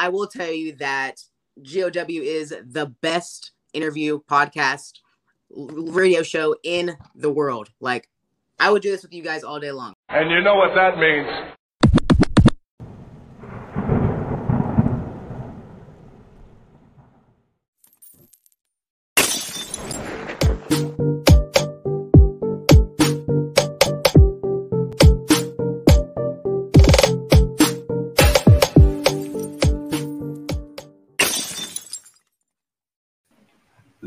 I will tell you that GOW is the best interview podcast radio show in the world. Like, I would do this with you guys all day long. And you know what that means.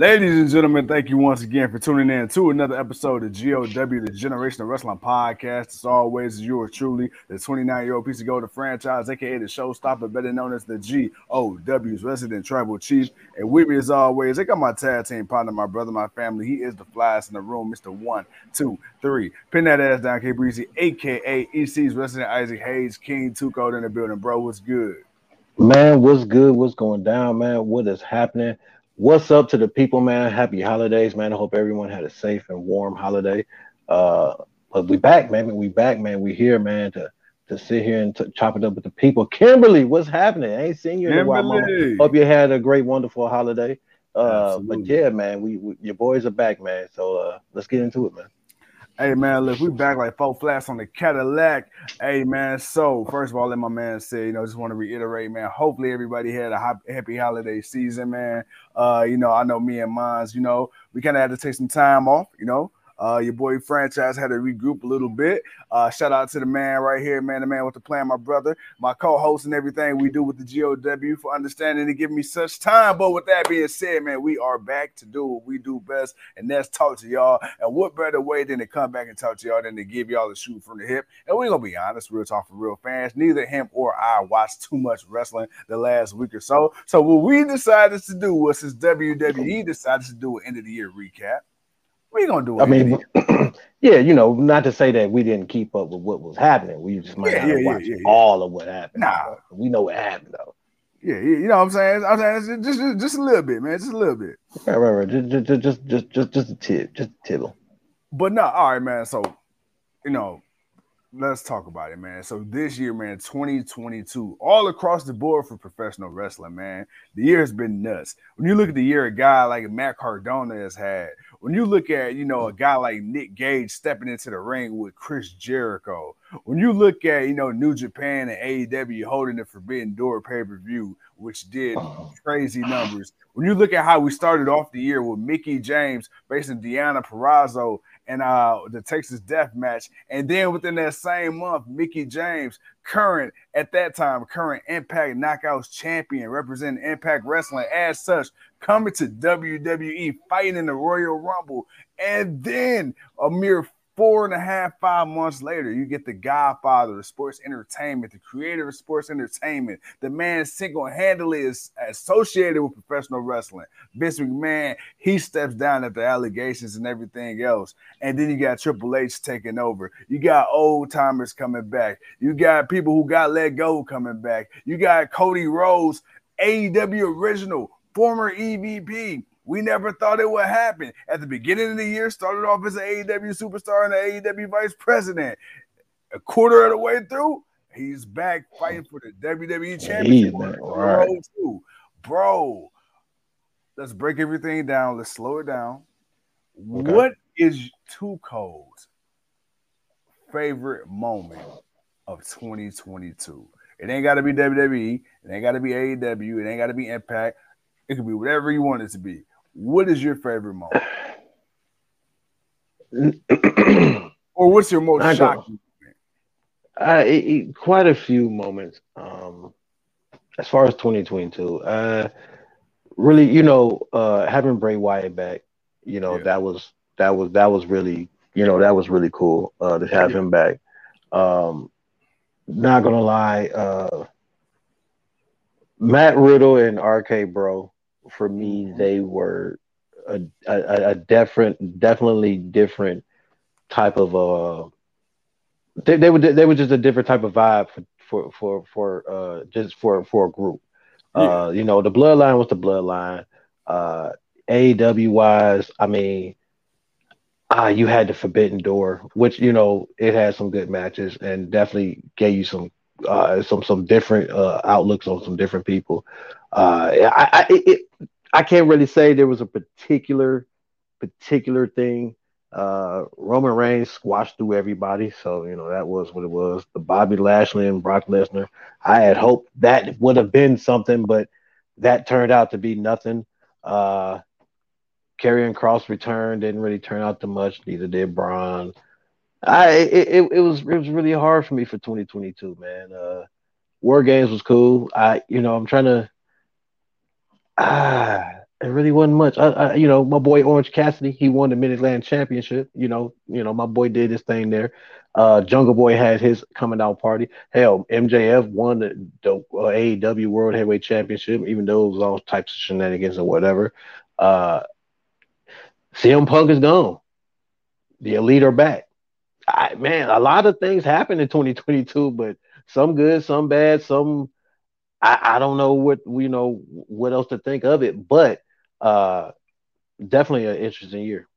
Ladies and gentlemen, thank you once again for tuning in to another episode of GOW, the Generational Wrestling Podcast. As always, yours truly, the 29 year old piece of gold the franchise, aka the showstopper, better known as the GOW's resident tribal chief. And with me, as always, I got my tag team partner, my brother, my family. He is the flyest in the room, Mr. One, Two, Three. Pin that ass down, K Breezy, aka EC's resident Isaac Hayes, King Code in the building. Bro, what's good? Man, what's good? What's going down, man? What is happening? What's up to the people, man? Happy holidays, man. I hope everyone had a safe and warm holiday. Uh, but we back, man. We back, man. We here, man, to to sit here and to chop it up with the people. Kimberly, what's happening? I ain't seen you in a while, mama. Hope you had a great, wonderful holiday. Uh, but yeah, man, we, we, your boys are back, man. So uh, let's get into it, man. Hey man, look, we back like four flats on the Cadillac. Hey man, so first of all, let my man say, you know, just want to reiterate, man. Hopefully everybody had a happy holiday season, man. Uh, you know, I know me and mine's, you know, we kind of had to take some time off, you know. Uh, your boy franchise had to regroup a little bit. Uh, shout out to the man right here, man, the man with the plan, my brother, my co-host, and everything we do with the GOW for understanding and giving me such time. But with that being said, man, we are back to do what we do best, and that's talk to y'all. And what better way than to come back and talk to y'all than to give y'all the shoot from the hip? And we're gonna be honest, real talk for real fans. Neither him or I watched too much wrestling the last week or so. So what we decided to do was, since WWE decided to do an end of the year recap we gonna do. I mean, yeah, you know, not to say that we didn't keep up with what was happening. We just might yeah, not yeah, watch yeah, all of what happened. Nah, we know what happened though. Yeah, you know what I'm saying. I'm saying just, just, just a little bit, man, just a little bit. Right, right, right. Just, just, just, just, just, just a tip, just a tibble. But no, all right, man. So, you know, let's talk about it, man. So this year, man, 2022, all across the board for professional wrestling, man, the year has been nuts. When you look at the year a guy like Matt Cardona has had, when you look at, you know, a mm. guy like Nick Gage stepping into the ring with Chris Jericho, when you look at, you know, New Japan and AEW holding the Forbidden Door pay-per-view, which did crazy numbers. When you look at how we started off the year with Mickie James facing Deanna Purrazzo and uh, the Texas Death Match. And then within that same month, Mickie James, current at that time, current Impact Knockouts champion, representing Impact Wrestling as such, coming to WWE, fighting in the Royal Rumble. And then a mere Four and a half, five months later, you get the godfather of sports entertainment, the creator of sports entertainment, the man single handedly is associated with professional wrestling. Vince McMahon, he steps down at the allegations and everything else. And then you got Triple H taking over. You got old timers coming back. You got people who got let go coming back. You got Cody Rhodes, AEW original, former EVP. We never thought it would happen. At the beginning of the year, started off as an AEW superstar and an AEW vice president. A quarter of the way through, he's back fighting for the WWE championship. Right. Bro, let's break everything down. Let's slow it down. Okay. What is Two Cold's favorite moment of 2022? It ain't got to be WWE. It ain't got to be AEW. It ain't got to be Impact. It could be whatever you want it to be. What is your favorite moment? or what's your most I shocking moment? Uh, quite a few moments. Um, as far as 2022, uh, really, you know, uh, having Bray Wyatt back, you know, yeah. that was that was that was really, you know, that was really cool uh, to have yeah. him back. Um, not gonna lie, uh, Matt Riddle and RK Bro for me, mm-hmm. they were a, a, a different, definitely different type of uh. They, they were they were just a different type of vibe for for for, for uh just for for a group. Yeah. Uh, you know, the bloodline was the bloodline. Uh, AEW wise, I mean, uh, you had the Forbidden Door, which you know it had some good matches and definitely gave you some uh, some some different uh, outlooks on some different people. Uh, I I, it, I can't really say there was a particular particular thing. Uh, Roman Reigns squashed through everybody, so you know that was what it was. The Bobby Lashley and Brock Lesnar. I had hoped that would have been something, but that turned out to be nothing. Uh, Karrion Cross return didn't really turn out to much. Neither did Braun. I it, it, was it was really hard for me for 2022, man. Uh, War Games was cool. I you know I'm trying to. Ah, it really wasn't much. I, I, you know, my boy Orange Cassidy, he won the Mid Atlantic Championship. You know, you know, my boy did his thing there. Uh, Jungle Boy had his coming out party. Hell, MJF won the, the uh, AEW World Heavyweight Championship, even though it was all types of shenanigans or whatever. Uh, CM Punk is gone. The Elite are back. I, man, a lot of things happened in 2022, but some good, some bad, some I, I don't know what you know what else to think of it, but uh definitely an interesting year.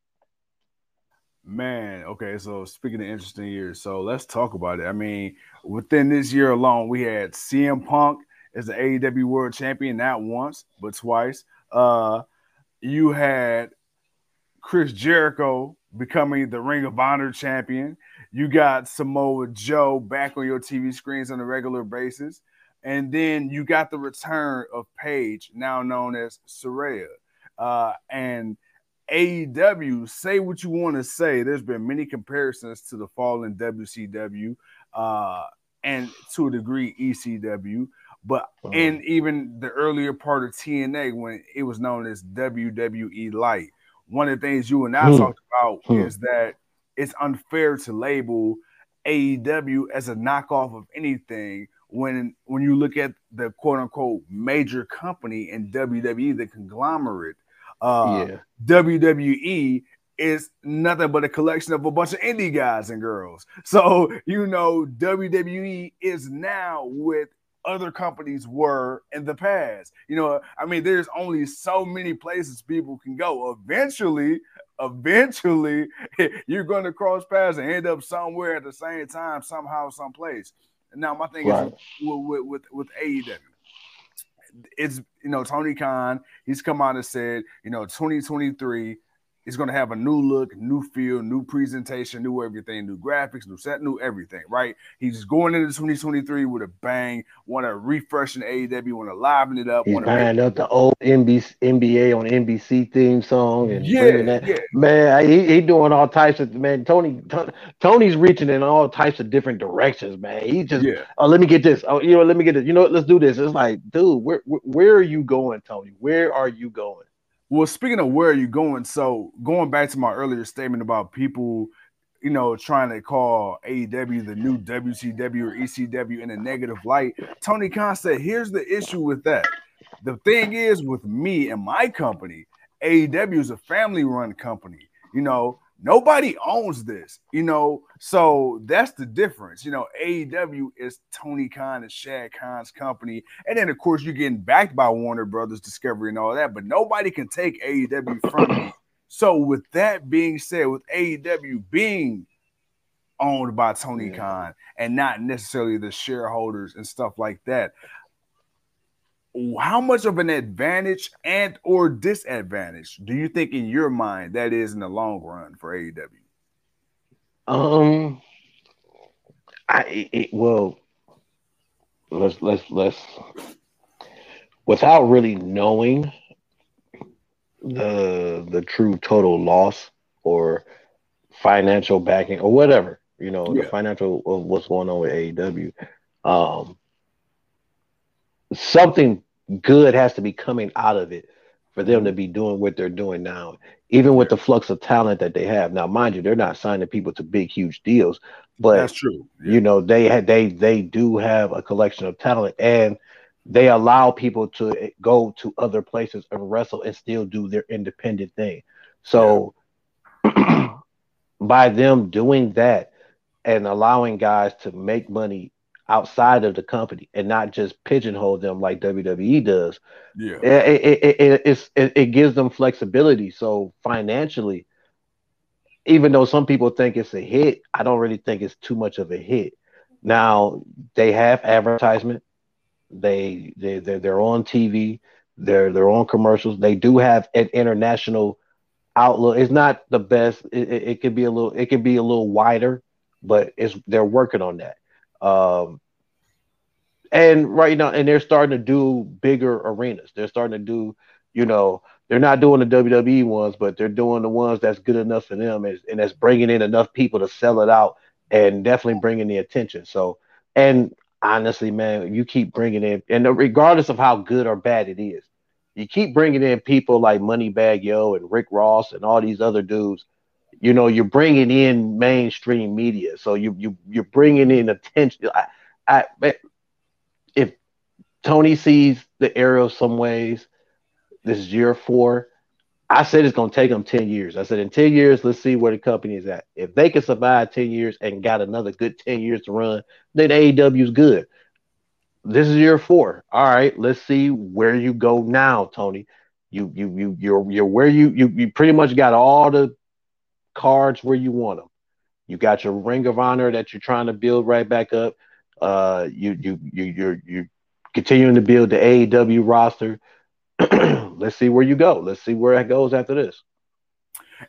Man, okay, so speaking of interesting years, so let's talk about it. I mean, within this year alone, we had CM Punk as the AEW World Champion, not once, but twice. Uh you had Chris Jericho becoming the Ring of Honor champion. You got Samoa Joe back on your TV screens on a regular basis. And then you got the return of Paige, now known as Saraya. Uh, and AEW, say what you want to say. There's been many comparisons to the fallen WCW uh, and to a degree ECW, but in even the earlier part of TNA when it was known as WWE Light one of the things you and I hmm. talked about hmm. is that it's unfair to label AEW as a knockoff of anything when when you look at the quote unquote major company in WWE, the conglomerate. Uh, yeah. WWE is nothing but a collection of a bunch of indie guys and girls. So, you know, WWE is now with other companies were in the past. You know, I mean, there's only so many places people can go. Eventually, eventually, you're going to cross paths and end up somewhere at the same time, somehow, someplace. Now, my thing right. is with, with, with AEW. It's you know Tony Khan. He's come out and said you know 2023 it's going to have a new look, new feel, new presentation, new everything, new graphics, new set, new everything, right? He's going into 2023 with a bang, want to refresh an AEW, want to liven it up. He's buying up the old NBC, NBA on NBC theme song and yeah, that. Yeah. Man, he, he doing all types of, man, Tony, Tony's reaching in all types of different directions, man. He just, yeah. oh, let me get this. Oh, you know, let me get this. You know what? Let's do this. It's like, dude, where, where are you going, Tony? Where are you going? Well, speaking of where are you going, so going back to my earlier statement about people, you know, trying to call AEW the new WCW or ECW in a negative light, Tony Khan said, here's the issue with that. The thing is, with me and my company, AEW is a family run company. You know, Nobody owns this, you know. So that's the difference. You know, AEW is Tony Khan and Shad Khan's company. And then, of course, you're getting backed by Warner Brothers Discovery and all that, but nobody can take AEW from you. So, with that being said, with AEW being owned by Tony yeah. Khan and not necessarily the shareholders and stuff like that, how much of an advantage and or disadvantage do you think in your mind that is in the long run for AEW? Um, I it, well, let's let's let's without really knowing the the true total loss or financial backing or whatever you know yeah. the financial of what's going on with AEW. Um, something good has to be coming out of it for them to mm-hmm. be doing what they're doing now, even with the flux of talent that they have. Now, mind you, they're not signing people to big, huge deals, but that's true. Yeah. You know, they had they they do have a collection of talent and they allow people to eh, go to other places and wrestle and still do their independent thing. So yeah. by them doing that and allowing guys to make money outside of the company and not just pigeonhole them like WWE does. Yeah, it it, it, it, it gives them flexibility. So financially, even though some people think it's a hit, I don't really think it's too much of a hit. Now they have advertisement. They they they're, they're on TV. They're they're on commercials. They do have an international outlook. It's not the best. It, it, it could be a little. It could be a little wider, but it's they're working on that. Um, and right now, and they're starting to do bigger arenas. They're starting to do, you know, they're not doing the WWE ones, but they're doing the ones that's good enough for them, and, and that's bringing in enough people to sell it out, and definitely bringing the attention. So, and honestly, man, you keep bringing in, and regardless of how good or bad it is, you keep bringing in people like Moneybagg Yo and Rick Ross and all these other dudes. You know, you're bringing in mainstream media, so you you you're bringing in attention. I, I if Tony sees the arrow some ways, this is year four. I said it's going to take them 10 years. I said, in 10 years, let's see where the company is at. If they can survive 10 years and got another good 10 years to run, then AEW is good. This is year four. All right, let's see where you go now, Tony. You you you you're you're where you you you pretty much got all the cards where you want them. You got your ring of honor that you're trying to build right back up. Uh, you you you you're you continuing to build the AEW roster. let's see where you go. Let's see where it goes after this.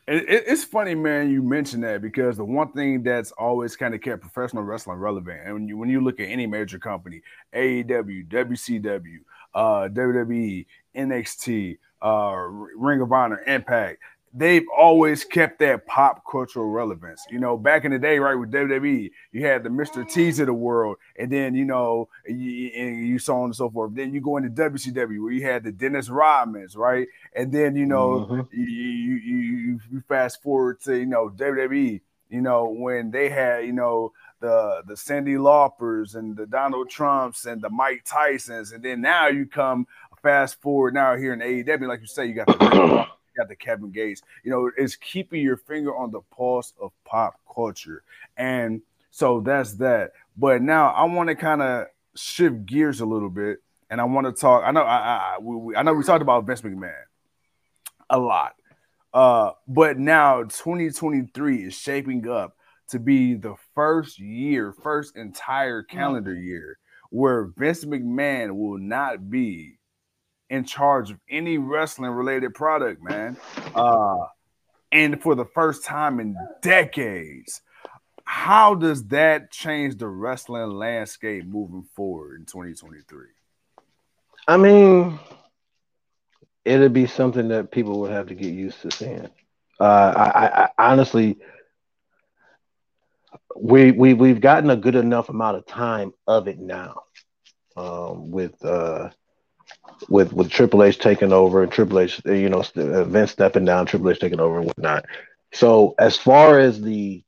It, it's funny, man. You mentioned that because the one thing that's always kind of kept professional wrestling relevant, and when you when you look at any major company, AEW, WCW, uh, WWE, NXT, uh, Ring of Honor, Impact, they've always kept that pop cultural relevance. You know, back in the day, right, with WWE, you had the Mr. T's of the world, and then you know, you, and you so on and so forth. Then you go into WCW where you had the Dennis Rodmans, right, and then you know, mm-hmm. you, you, you you fast forward to you know WWE, you know, when they had you know the the Cyndi Laupers and the Donald Trumps and the Mike Tysons, and then now you come fast forward now here in AEW, like you say, you got the got the Kevin Gates. You know, it's keeping your finger on the pulse of pop culture. And so that's that. But now I want to kind of shift gears a little bit, and I want to talk. I know I I, we, I know we talked about Vince McMahon a lot, uh, but now 2023 is shaping up to be the first year, first entire calendar year where Vince McMahon will not be in charge of any wrestling related product, man. Uh, and for the first time in decades, how does that change the wrestling landscape moving forward in 2023? I mean, it'd be something that people would have to get used to seeing. Uh, I, I, I honestly, we we we've gotten a good enough amount of time of it now, um, with uh, with with Triple H taking over and Triple H, you know, Vince stepping down, Triple H taking over and whatnot. So as far as the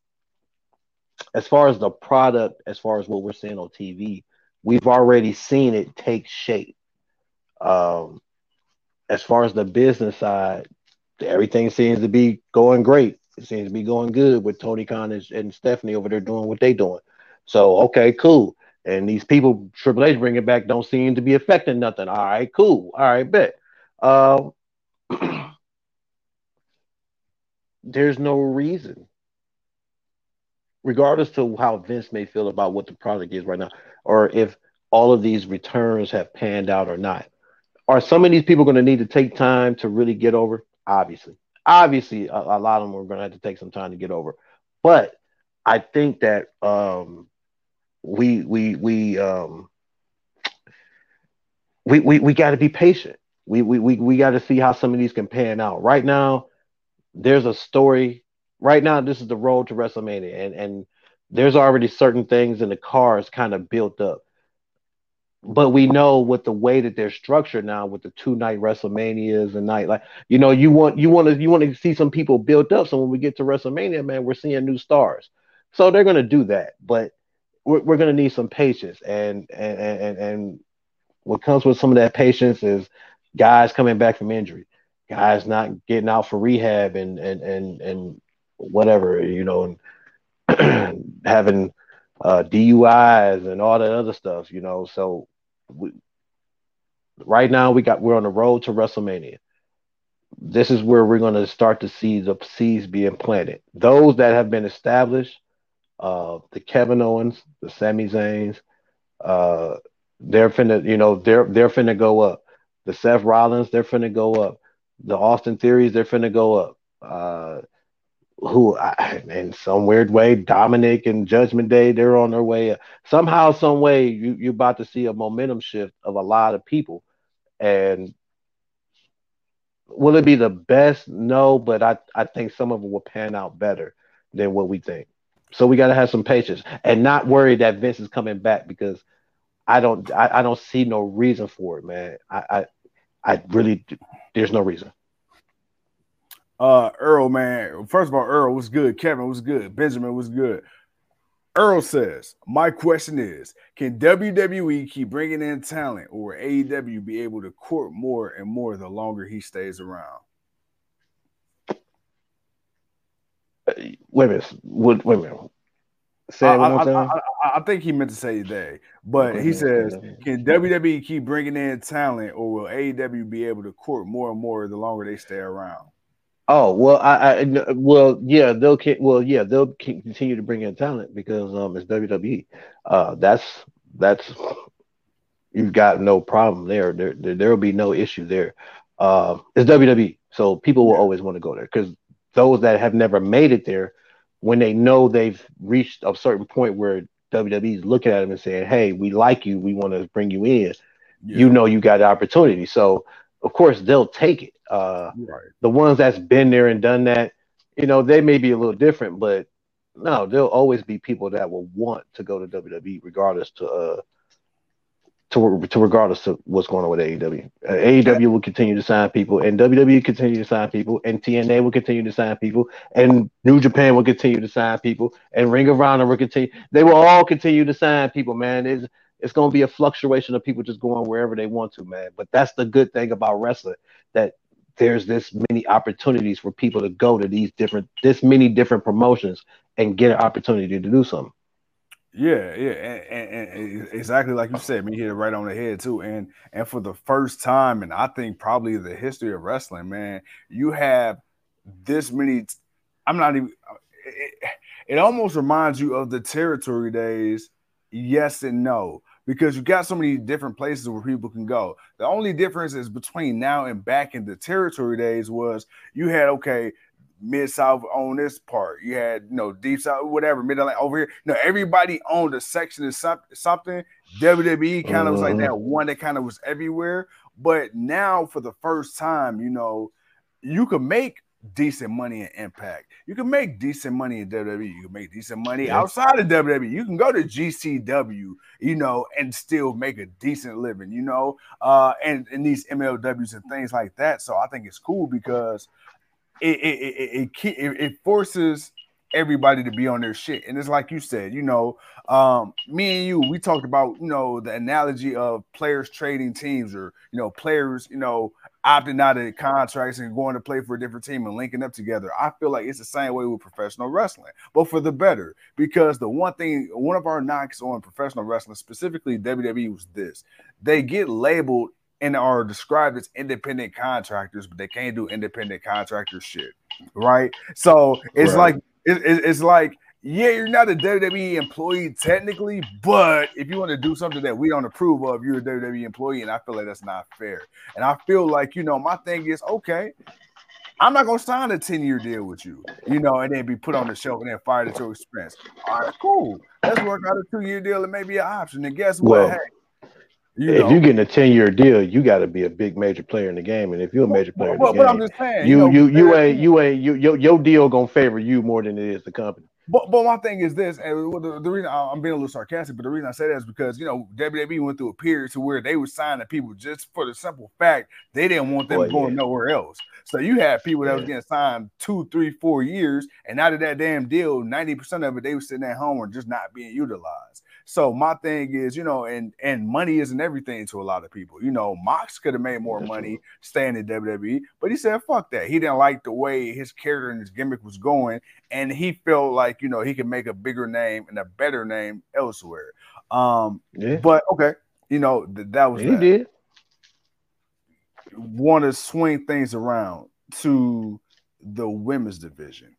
as far as the product, as far as what we're seeing on TV, we've already seen it take shape. Um, as far as the business side, everything seems to be going great. It seems to be going good with Tony Khan and, and Stephanie over there doing what they're doing. So okay, cool. And these people Triple H bringing back don't seem to be affecting nothing. All right, cool. All right, bet. Uh, there's no reason, regardless to how Vince may feel about what the product is right now, or if all of these returns have panned out or not. Are some of these people going to need to take time to really get over? Obviously, obviously, a, a lot of them are going to have to take some time to get over. But I think that um, we we we um we we, we got to be patient. We we we, we got to see how some of these can pan out. Right now, there's a story. Right now, this is the road to WrestleMania, and and there's already certain things in the cars kind of built up. But we know with the way that they're structured now, with the two night WrestleManias and night like you know you want you want to you want to see some people built up. So when we get to WrestleMania, man, we're seeing new stars. So they're gonna do that, but we're, we're going to need some patience. And, and and and what comes with some of that patience is guys coming back from injury guys not getting out for rehab and and and and whatever you know and having uh, DUIs and all that other stuff you know. So we, right now we got we're on the road to WrestleMania. This is where we're going to start to see the seeds being planted. Those that have been established uh, the Kevin Owens, the Sami Zayns, uh, they're finna, you know, they're they're finna go up. The Seth Rollins, they're finna go up. The Austin Theories, they're finna go up. Uh, who in some weird way, Dominic and Judgment Day, they're on their way. Somehow, some way, you you're about to see a momentum shift of a lot of people, and will it be the best? No, but I I think some of it will pan out better than what we think. So we got to have some patience and not worry that Vince is coming back because I don't I, I don't see no reason for it, man. I I, I really there's no reason. Uh, Earl, man. First of all, Earl was good. Kevin was good. Benjamin was good. Earl says, "My question is, can WWE keep bringing in talent, or AEW be able to court more and more the longer he stays around?" Wait a minute. Wait, wait a minute. Say I, I, I, I, think he meant to say they, but okay, he says, "Can WWE keep bringing in talent, or will AEW be able to court more and more the longer they stay around?" Oh well, I, I well yeah they'll well yeah they'll continue to bring in talent because um it's WWE. Uh, that's that's you've got no problem there. There there will be no issue there. Uh, it's WWE, so people will always want to go there because those that have never made it there, when they know they've reached a certain point where WWE is looking at them and saying, "Hey, we like you, we want to bring you in," yeah. you know you got the opportunity. So of course they'll take it. Uh, right. The ones that's been there and done that, you know, they may be a little different, but no, there'll always be people that will want to go to WWE regardless to uh to, to regardless of what's going on with AEW. Uh, AEW will continue to sign people, and WWE continue to sign people, and TNA will continue to sign people, and New Japan will continue to sign people, and Ring of Honor will continue. They will all continue to sign people, man. It's it's going to be a fluctuation of people just going wherever they want to, man. But that's the good thing about wrestling that there's this many opportunities for people to go to these different, this many different promotions and get an opportunity to do something. Yeah, yeah, and, and, and, exactly like you said, me hit it right on the head too. And and for the first time, and I think probably the history of wrestling, man, you have this many. I'm not even. Uh, it, it almost reminds you of the territory days. Yes and no because you got so many different places where people can go. The only difference is between now and back in the territory days was you had okay, mid south on this part, you had you know deep south, whatever, mid Atlantic over here. Know, everybody owned a section of something. WWE kind of was like that one that kind of was everywhere. But now, for the first time, you know, you can make decent money in Impact. You can make decent money in WWE. You can make decent money yeah. outside of WWE. You can go to GCW, you know, and still make a decent living, you know, uh, and, and these MLWs and things like that. So I think it's cool because it it it, it, it, forces everybody to be on their shit. And it's like you said, you know, um, me and you, we talked about, you know, the analogy of players trading teams or, you know, players, you know, opting out of contracts and going to play for a different team and linking up together. I feel like it's the same way with professional wrestling, but for the better. Because the one thing, one of our knocks on professional wrestling, specifically WWE, was this: they get labeled and are described as independent contractors, but they can't do independent contractor shit, right? So it's right. like it, it, it's like yeah, you're not a WWE employee technically, but if you want to do something that we don't approve of, you're a WWE employee, and I feel like that's not fair. And I feel like you know, my thing is okay. I'm not gonna sign a 10 year deal with you, you know, and then be put on the shelf and then fired at your expense. All right, cool. Let's work out a two year deal and maybe an option. And guess what? Well, hey, you if know, you're getting a 10 year deal, you got to be a big major player in the game. And if you're a major player well, in the game, saying, you, you, know, you, you ain't, you ain't, you, your, your deal gonna favor you more than it is the company. But but my thing is this, and the, the, reason I'm being a little sarcastic, but the reason I say that is because you know WWE went through a period to where they were signing people just for the simple fact they didn't want them going yeah. nowhere else. So you had people that yeah. was getting signed two, three, four years, and out of that damn deal, ninety percent of it they were sitting at home or just not being utilized. So my thing is, you know, and and money isn't everything to a lot of people. You know, Mox could have made more money staying in WWE, but he said fuck that. He didn't like the way his character and his gimmick was going, and he felt like you know he could make a bigger name and a better name elsewhere. Um, yeah. but okay, you know th- that was he that. did want to swing things around to the women's division,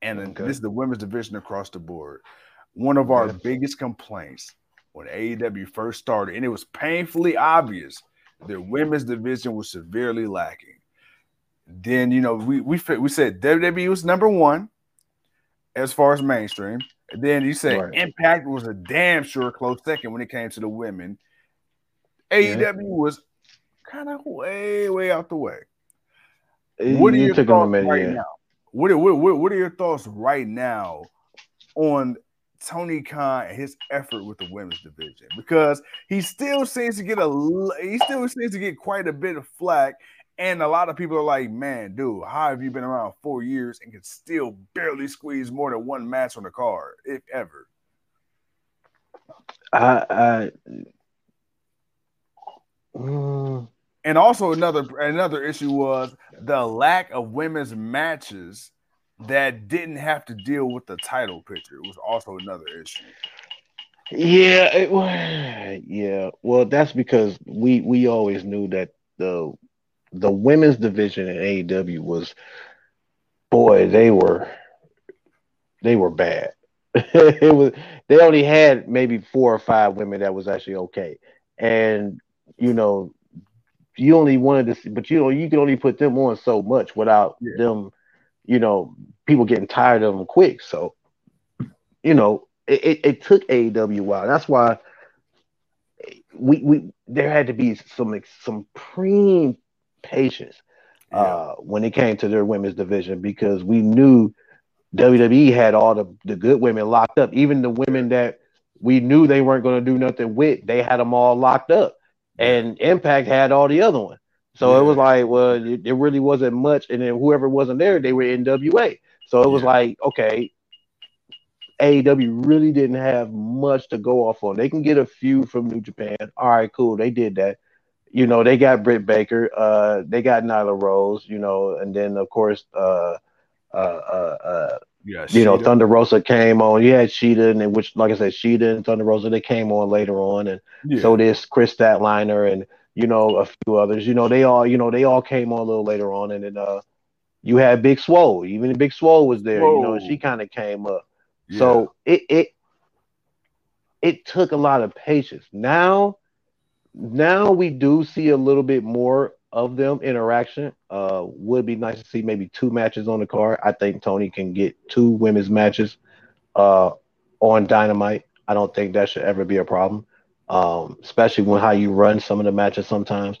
and okay. this is the women's division across the board. One of our biggest complaints when AEW first started, and it was painfully obvious their women's division was severely lacking. Then you know we we we said WWE was number one as far as mainstream. And then you say right. Impact was a damn sure close second when it came to the women. Yeah. AEW was kind of way way out the way. What are you your thoughts right yeah. now? What are, what, what are your thoughts right now on Tony Khan and his effort with the women's division because he still seems to get a he still seems to get quite a bit of flack. And a lot of people are like, man, dude, how have you been around four years and can still barely squeeze more than one match on the card, if ever? I, I mm. and also another another issue was the lack of women's matches that didn't have to deal with the title picture. It was also another issue. Yeah, it, yeah. Well, that's because we we always knew that the the women's division in AEW was, boy, they were they were bad. it was they only had maybe four or five women that was actually okay, and you know, you only wanted to see, but you know, you could only put them on so much without yeah. them you know, people getting tired of them quick. So, you know, it, it, it took AEW a while. That's why we we there had to be some some supreme patience uh, when it came to their women's division because we knew WWE had all the, the good women locked up. Even the women that we knew they weren't going to do nothing with, they had them all locked up. And Impact had all the other ones. So yeah. it was like, well, it, it, really wasn't much. And then whoever wasn't there, they were NWA. So it was yeah. like, okay, AEW really didn't have much to go off on. They can get a few from New Japan. All right, cool. They did that. You know, they got Britt Baker. Uh, they got Nyla Rose. You know, and then of course, uh, uh, uh, uh yeah, you know, Thunder Rosa came on. You had Shida, and then, which, like I said, Shida and Thunder Rosa, they came on later on, and yeah. so did Kris Statlander and you know, a few others. You know, they all, you know, they all came on a little later on, and then uh, you had Big Swole. Even Big Swole was there. Whoa. You know, and she kind of came up. Yeah. So it it it took a lot of patience. Now, now we do see a little bit more of them interaction. Uh, would be nice to see maybe two matches on the card. I think Tony can get two women's matches uh, on Dynamite. I don't think that should ever be a problem um, especially when how you run some of the matches sometimes.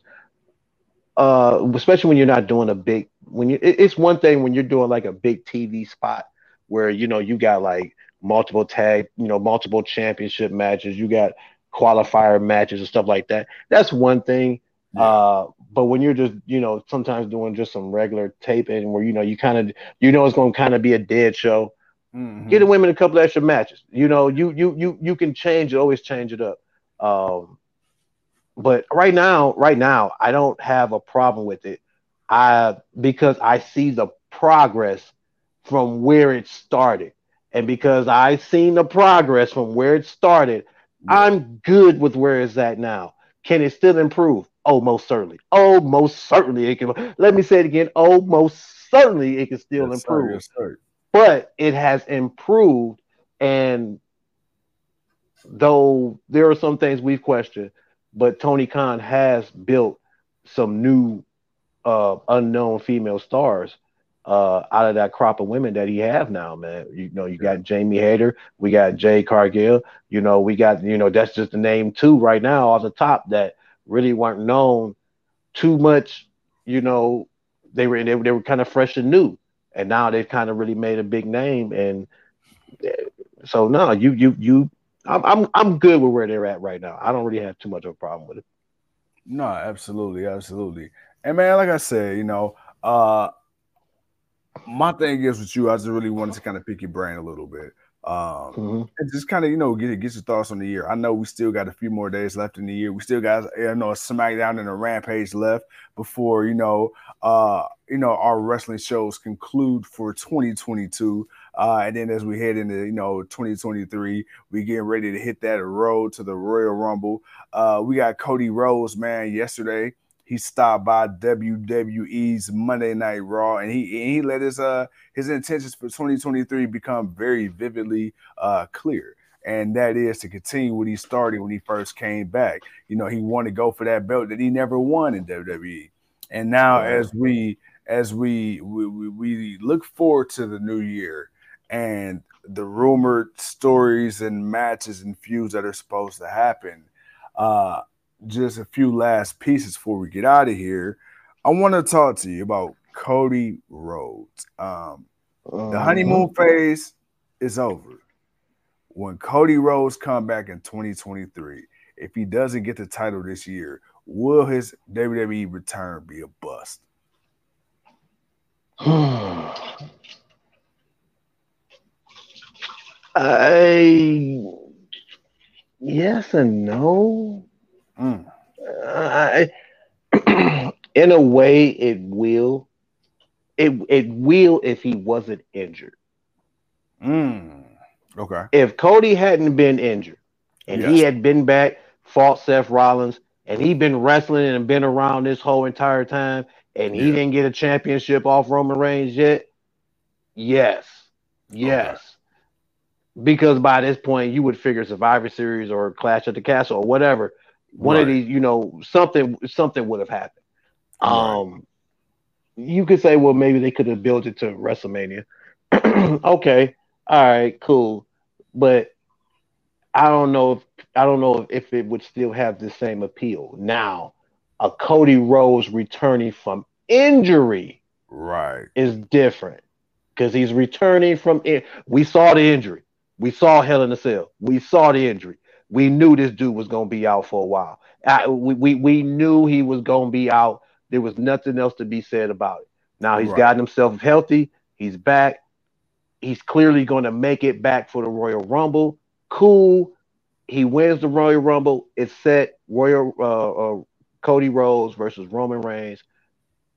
Uh, especially when you're not doing a big when you it's one thing when you're doing like a big TV spot where you know you got like multiple tag, you know, multiple championship matches, you got qualifier matches and stuff like that. That's one thing. Yeah. Uh, but when you're just, you know, sometimes doing just some regular taping where you know you kind of you know it's going to kind of be a dead show. Mm-hmm. Get the women a couple extra matches. You know, you you you you can change it, always change it up. Um, but right now, right now, I don't have a problem with it. I because I see the progress from where it started, and because I've seen the progress from where it started, yeah. I'm good with where it's at now. Can it still improve? Oh, most certainly. Oh, most certainly it can. Let me say it again. Oh, most certainly it can still yes, improve. Sir, yes, sir. But it has improved, and though there are some things we've questioned, but Tony Khan has built some new uh, unknown female stars uh, out of that crop of women that he have now, man. You know, you got Jamie Hayter, we got Jade Cargill, you know, we got, you know, that's just the name two right now off the top that really weren't known too much, you know, they were they, they were kind of fresh and new. And now they've kind of really made a big name. And so no, you you you I'm I'm I'm good with where they're at right now. I don't really have too much of a problem with it. No, absolutely, absolutely. And man, like I said, you know, uh my thing is with you, I just really wanted to kind of pick your brain a little bit. Um mm-hmm. and just kind of, you know, get get your thoughts on the year. I know we still got a few more days left in the year. We still got you know a SmackDown and a Rampage left before, you know, uh, you know, our wrestling shows conclude for 2022. Uh, and then as we head into you know 2023, we getting ready to hit that road to the Royal Rumble. Uh, we got Cody Rhodes, man. Yesterday he stopped by WWE's Monday Night Raw, and he he let his uh his intentions for 2023 become very vividly uh clear. and that is to continue what he started when he first came back. You know, he wanted to go for that belt that he never won in WWE. And now, as we as we, we, we look forward to the new year and the rumored stories and matches and feuds that are supposed to happen, uh, just a few last pieces before we get out of here. I want to talk to you about Cody Rhodes. Um, uh-huh. the honeymoon phase is over. When Cody Rhodes come back in 2023, if he doesn't get the title this year, will his WWE return be a bust? I yes and no. Mm. I, in a way, it will. It it will if he wasn't injured. Mm. Okay. If Cody hadn't been injured and yes. he had been back, fought Seth Rollins, and he'd been wrestling and been around this whole entire time, and he yeah. didn't get a championship off Roman Reigns yet, yes, yes. Okay. Because by this point, you would figure Survivor Series or Clash at the Castle or whatever. One right. of these, you know, something something would have happened. Right. Um, you could say, well, maybe they could have built it to WrestleMania. okay, all right, cool, but I don't know if I don't know if it would still have the same appeal now. A Cody Rhodes returning from injury, right, is different because he's returning from. In- we saw the injury. We saw Hell in a Cell. We saw the injury. We knew this dude was going to be out for a while. I, we, we, we knew he was going to be out. There was nothing else to be said about it. Now he's right. gotten himself healthy. He's back. He's clearly going to make it back for the Royal Rumble. Cool. He wins the Royal Rumble. It's set. Royal uh, uh, Cody Rhodes versus Roman Reigns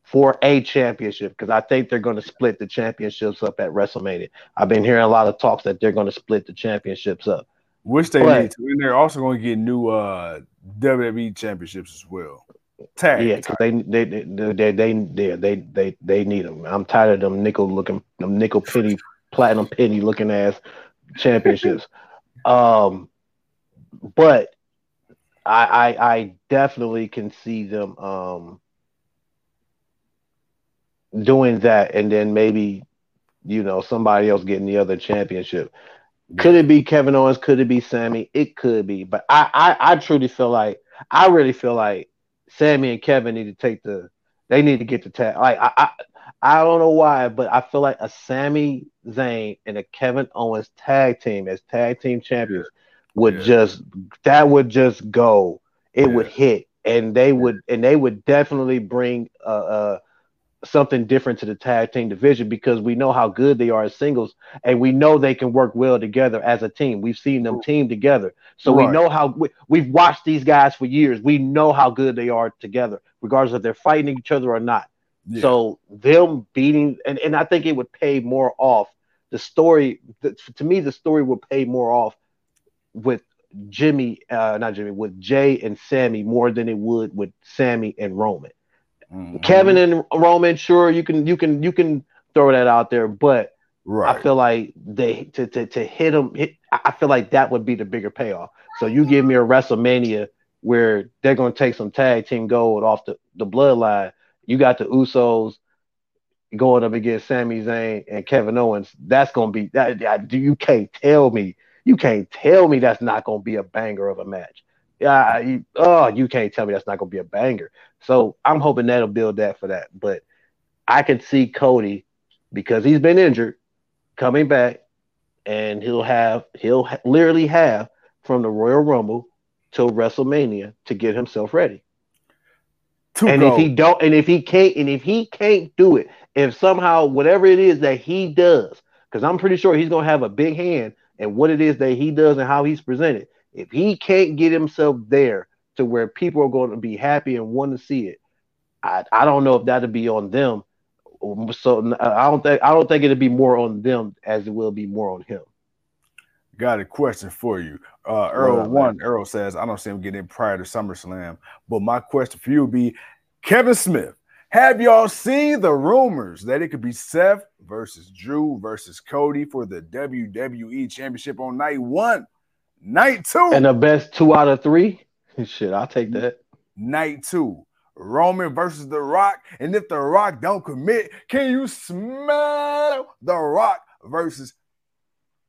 for a championship because I think they're going to split the championships up at WrestleMania. I've been hearing a lot of talks that they're going to split the championships up. Which they but, need to. And they're also going to get new uh, WWE championships as well. Tag. Yeah, because they they, they they they they they they they need them. I'm tired of them nickel looking, them nickel penny, platinum penny looking ass championships. um, but I, I I definitely can see them um doing that, and then maybe you know somebody else getting the other championship. Could it be Kevin Owens? Could it be Sami? It could be, but I, I, I truly feel like I really feel like Sami and Kevin need to take the they need to get the tag. Like I, I I don't know why, but I feel like a Sami Zayn and a Kevin Owens tag team as tag team champions would yeah. just that would just go. It yeah. would hit, and they would and they would definitely bring uh, uh something different to the tag team division because we know how good they are as singles and we know they can work well together as a team. We've seen them team together. So right. we know how we, have watched these guys for years. We know how good they are together, regardless if they're fighting each other or not. Yeah. So them beating and, and I think it would pay more off. The story the, to me, the story would pay more off with Jimmy, uh, not Jimmy, with Jay and Sami more than it would with Sami and Roman. Mm-hmm. Kevin and Roman, sure, you can you can you can throw that out there, but right. I feel like they to to, to hit them, hit, I feel like that would be the bigger payoff. So you give me a WrestleMania where they're gonna take some tag team gold off the, the bloodline. You got the Usos going up against Sami Zayn and Kevin Owens. That's gonna be that. You can't tell me. You can't tell me that's not gonna be a banger of a match. Yeah, you, oh, you can't tell me that's not gonna be a banger. So I'm hoping that'll build that for that. But I can see Cody because he's been injured coming back, and he'll have he'll ha- literally have from the Royal Rumble till WrestleMania to get himself ready. To and go. if he don't, and if he can't, and if he can't do it, if somehow whatever it is that he does, because I'm pretty sure he's gonna have a big hand in what it is that he does and how he's presented. If he can't get himself there to where people are going to be happy and want to see it, I, I don't know if that'll be on them. So I don't think I don't think it'll be more on them as it will be more on him. Got a question for you. Uh, Earl one, Earl says, I don't see him getting prior to SummerSlam, but my question for you would be Kevin Smith. Have y'all seen the rumors that it could be Seth versus Drew versus Cody for the WWE Championship on night one Night two. And the best two out of three. Shit, I'll take that. Night two. Roman versus The Rock. And if The Rock don't commit, can you smell The Rock versus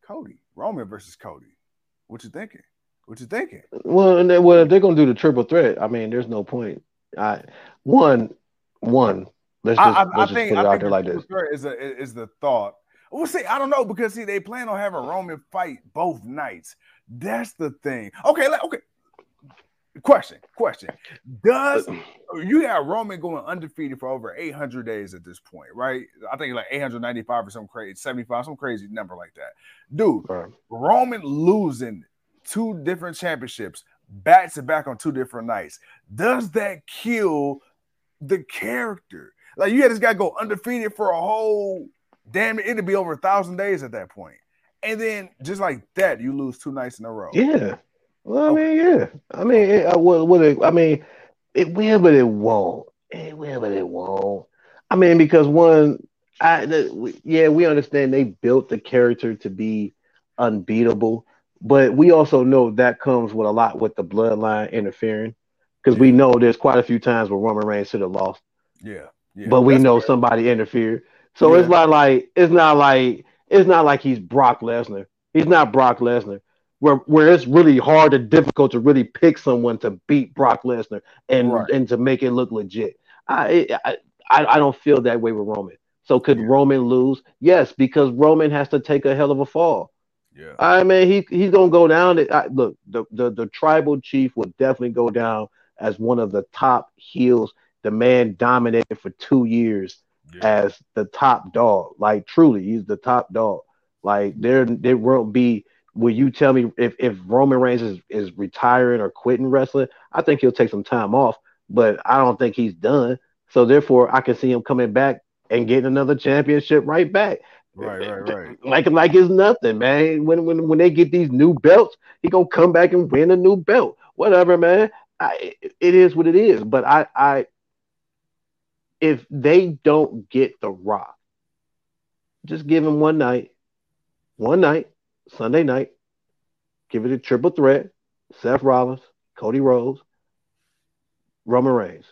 Cody? Roman versus Cody. What you thinking? What you thinking? Well, and then, well, if they're gonna do the triple threat, I mean, there's no point. I one, one. Let's just, I, I, let's I just think, put it out there the like this. is a is the thought. Well, see, I don't know because see, they plan on having Roman fight both nights. That's the thing. Okay, like, okay. Question, question. Does you got Roman going undefeated for over 800 days at this point, right? I think like 895 or some crazy, 75, some crazy number like that. Dude, Right. Roman losing two different championships back to back on two different nights. Does that kill the character? Like you had this guy go undefeated for a whole damn it, it'd be over a thousand days at that point. And then just like that, you lose two nights in a row. Yeah. Well, I mean, yeah. I mean, it, I, what, what it, I mean, it will, but it won't. It will, but it won't. I mean, because one, I, the, yeah, we understand they built the character to be unbeatable, but we also know that comes with a lot with the bloodline interfering, because we know there's quite a few times where Roman Reigns should have lost, Yeah. yeah. but we know fair. somebody interfered. So Yeah. it's not like it's not like it's not like he's Brock Lesnar. He's not Brock Lesnar. Where where it's really hard and difficult to really pick someone to beat Brock Lesnar and Right. and to make it look legit. I I I I don't feel that way with Roman. So could Yeah. Roman lose? Yes, because Roman has to take a hell of a fall. Yeah. I mean, he he's gonna go down. I, look, the, the the tribal chief will definitely go down as one of the top heels. The man dominated for two years yeah. as the top dog. Like truly, he's the top dog. Like there, there won't be. Will you tell me if if Roman Reigns is, is retiring or quitting wrestling? I think he'll take some time off, but I don't think he's done. So therefore, I can see him coming back and getting another championship right back. Right, right, right. Like like it's nothing, man. When when when they get these new belts, he gonna come back and win a new belt. Whatever, man. I, it is what it is. But I I if they don't get the rock, just give him one night, one night, Sunday night, give it a triple threat, Seth Rollins, Cody Rhodes, Roman Reigns.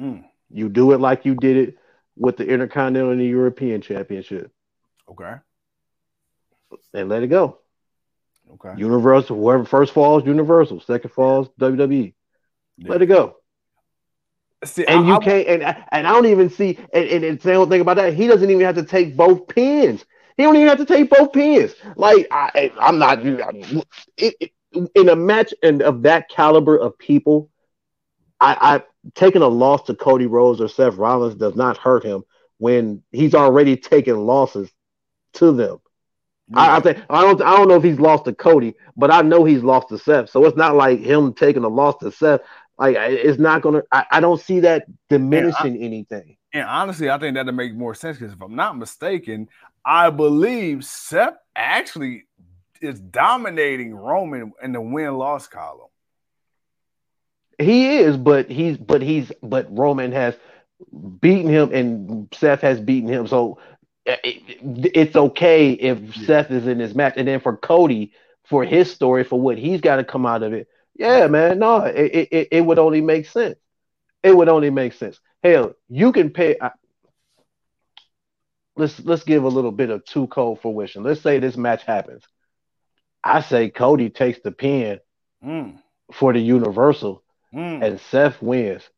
Mm, You do it like you did it with the Intercontinental and the European Championship, okay. and let it go. Okay. Universal, whoever first falls, Universal. Second falls, WWE. Yeah. Let it go. See, And I- you I- can't, and and I don't even see, and, and, and say one thing about that. He doesn't even have to take both pins. He don't even have to take both pins. Like I, I'm not. It, it, in a match and of that caliber of people, I, I taking a loss to Cody Rhodes or Seth Rollins does not hurt him when he's already taken losses to them. I, I think I don't I don't know if he's lost to Cody, but I know he's lost to Seth. So it's not like him taking a loss to Seth. Like it's not gonna. I, I don't see that diminishing anything. And honestly, I think that'll make more sense because if I'm not mistaken, I believe Seth actually is dominating Roman in the win loss column. He is, but he's but he's but Roman has beaten him and Seth has beaten him. So uh, it, it's okay if Yeah. Seth is in this match, and then for Cody for his story for what he's got to come out of it. Yeah, man, no, it, it it would only make sense. It would only make sense. Hell, you can pay. I, let's let's give a little bit of too cold fruition. Let's say this match happens. I say Cody takes the pin Mm, for the Universal mm. and Seth wins.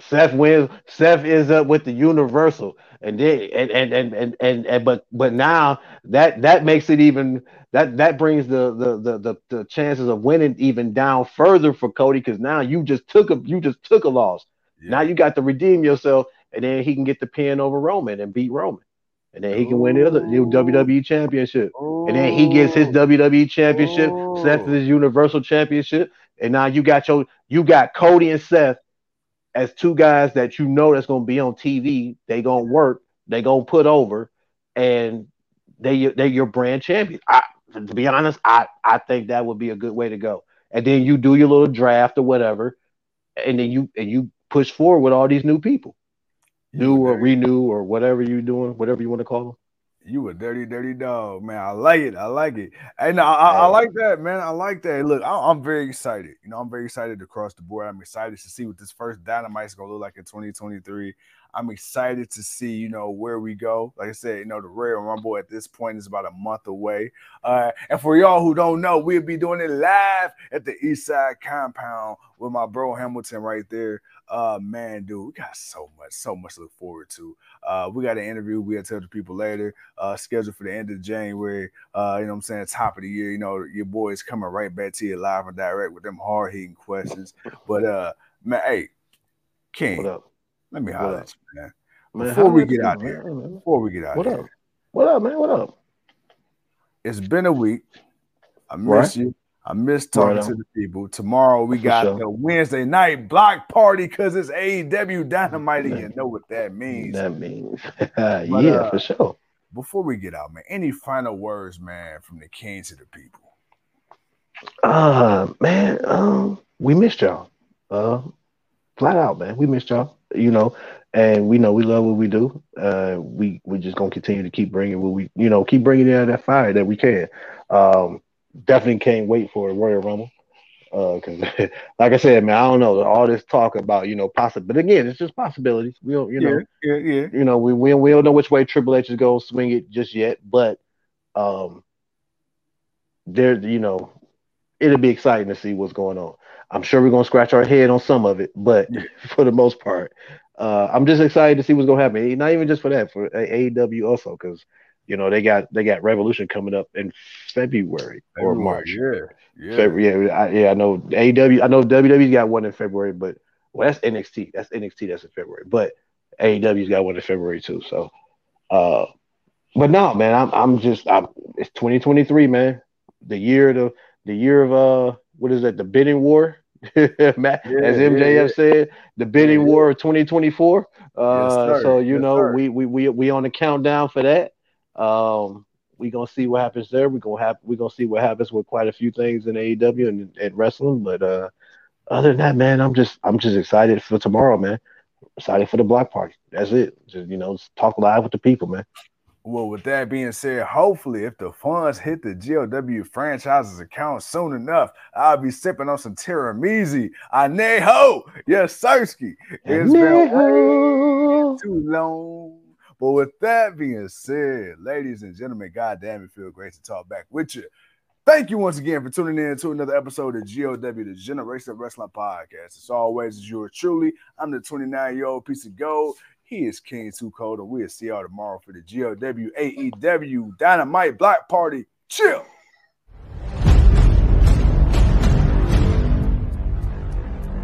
Seth wins. Seth ends up with the Universal, and then and and and and, and, and but but now that that makes it even that that brings the the the the, the chances of winning even down further for Cody because now you just took a you just took a loss. Yeah. Now you got to redeem yourself, and then he can get the pin over Roman and beat Roman, and then he can win the other the WWE Championship. And then he gets his WWE championship, Ooh. Seth oh. his Universal Championship, and now you got your you got Cody and Seth as two guys that you know that's gonna be on TV. They gonna work, they gonna put over, and they they your brand champion. I, to be honest, I I think that would be a good way to go. And then you do your little draft or whatever, and then you and you push forward with all these new people, new or renew or whatever you're doing, whatever you want to call them. You a dirty, dirty dog, man. I like it. I like it. And I, I, I like that, man. I like that. Look, I, am very excited. You know, I'm very excited across the board. I'm excited to see what this first dynamite is gonna look like in 2023. I'm excited to see, you know, where we go. Like I said, you know, the Royal Rumble at this point is about a month away. Uh, and for y'all who don't know, we'll be doing it live at the East Side Compound with my bro Hamilton right there. Uh, man, dude, we got so much, so much to look forward to. Uh, we got an interview we'll tell the people later, uh, scheduled for the end of January. Uh, you know what I'm saying? Top of the year, you know, your boys coming right back to you live and direct with them hard hitting questions. But uh man, hey, King, let me holler at you, man. man before we get out there, before we get out what there. Up? What up, man? What up? It's been a week. I miss right. you. I miss talking right to the people. Tomorrow we got sure. the Wednesday night block party because it's AEW Dynamite. You know what that means. That means, but, yeah, uh, for sure. Before we get out, man, any final words, man, from the king to the people? Uh, man, um, we missed y'all. Uh, flat out, man, we missed y'all you know, and we know we love what we do. Uh, we we just gonna continue to keep bringing what we, you know, keep bringing in that fire that we can. Um, definitely can't wait for the Royal Rumble. Uh, cause like I said, man, I don't know all this talk about you know possible, but again, it's just possibilities. We don't, you know, yeah, yeah, yeah. you know, we we we don't know which way Triple H is gonna swing it just yet, but um, there, you know, it'll be exciting to see what's going on. I'm sure we're gonna scratch our head on some of it, but for the most part, uh, I'm just excited to see what's gonna happen. Not even just for that, for AEW also, because you know they got they got Revolution coming up in February, or March. Yeah, yeah, February, yeah. I, yeah, I know AEW. I know WWE's got one in February, but well, that's NXT. That's NXT. That's in February, but AEW's got one in February too. So, uh, but no, man, I'm I'm just I'm it's 2023, man. The year of the year of uh what is that? The bidding war Matt, yeah, as MJF yeah, said, the bidding yeah, war of 2024. Uh, yes, so you yes, know, we, we we we on the countdown for that. Um, we gonna see what happens there. We gonna have we gonna see what happens with quite a few things in AEW and, and wrestling. But uh, other than that, man, I'm just I'm just excited for tomorrow, man. Excited for the block party. That's it. Just you know, talk live with the people, man. Well, with that being said, hopefully, if the funds hit the GLW franchise's account soon enough, I'll be sipping on some tiramisu. Añejo, yes, Sirski. It's been too long. But with that being said, ladies and gentlemen, goddamn, it feels great to talk back with you. Thank you once again for tuning in to another episode of GOW, the Generation Wrestling Podcast. As always, as yours truly, I'm the 29 year old piece of gold. He is King Too Cold, and we'll see y'all tomorrow for the GLW AEW Dynamite Black Party. Chill.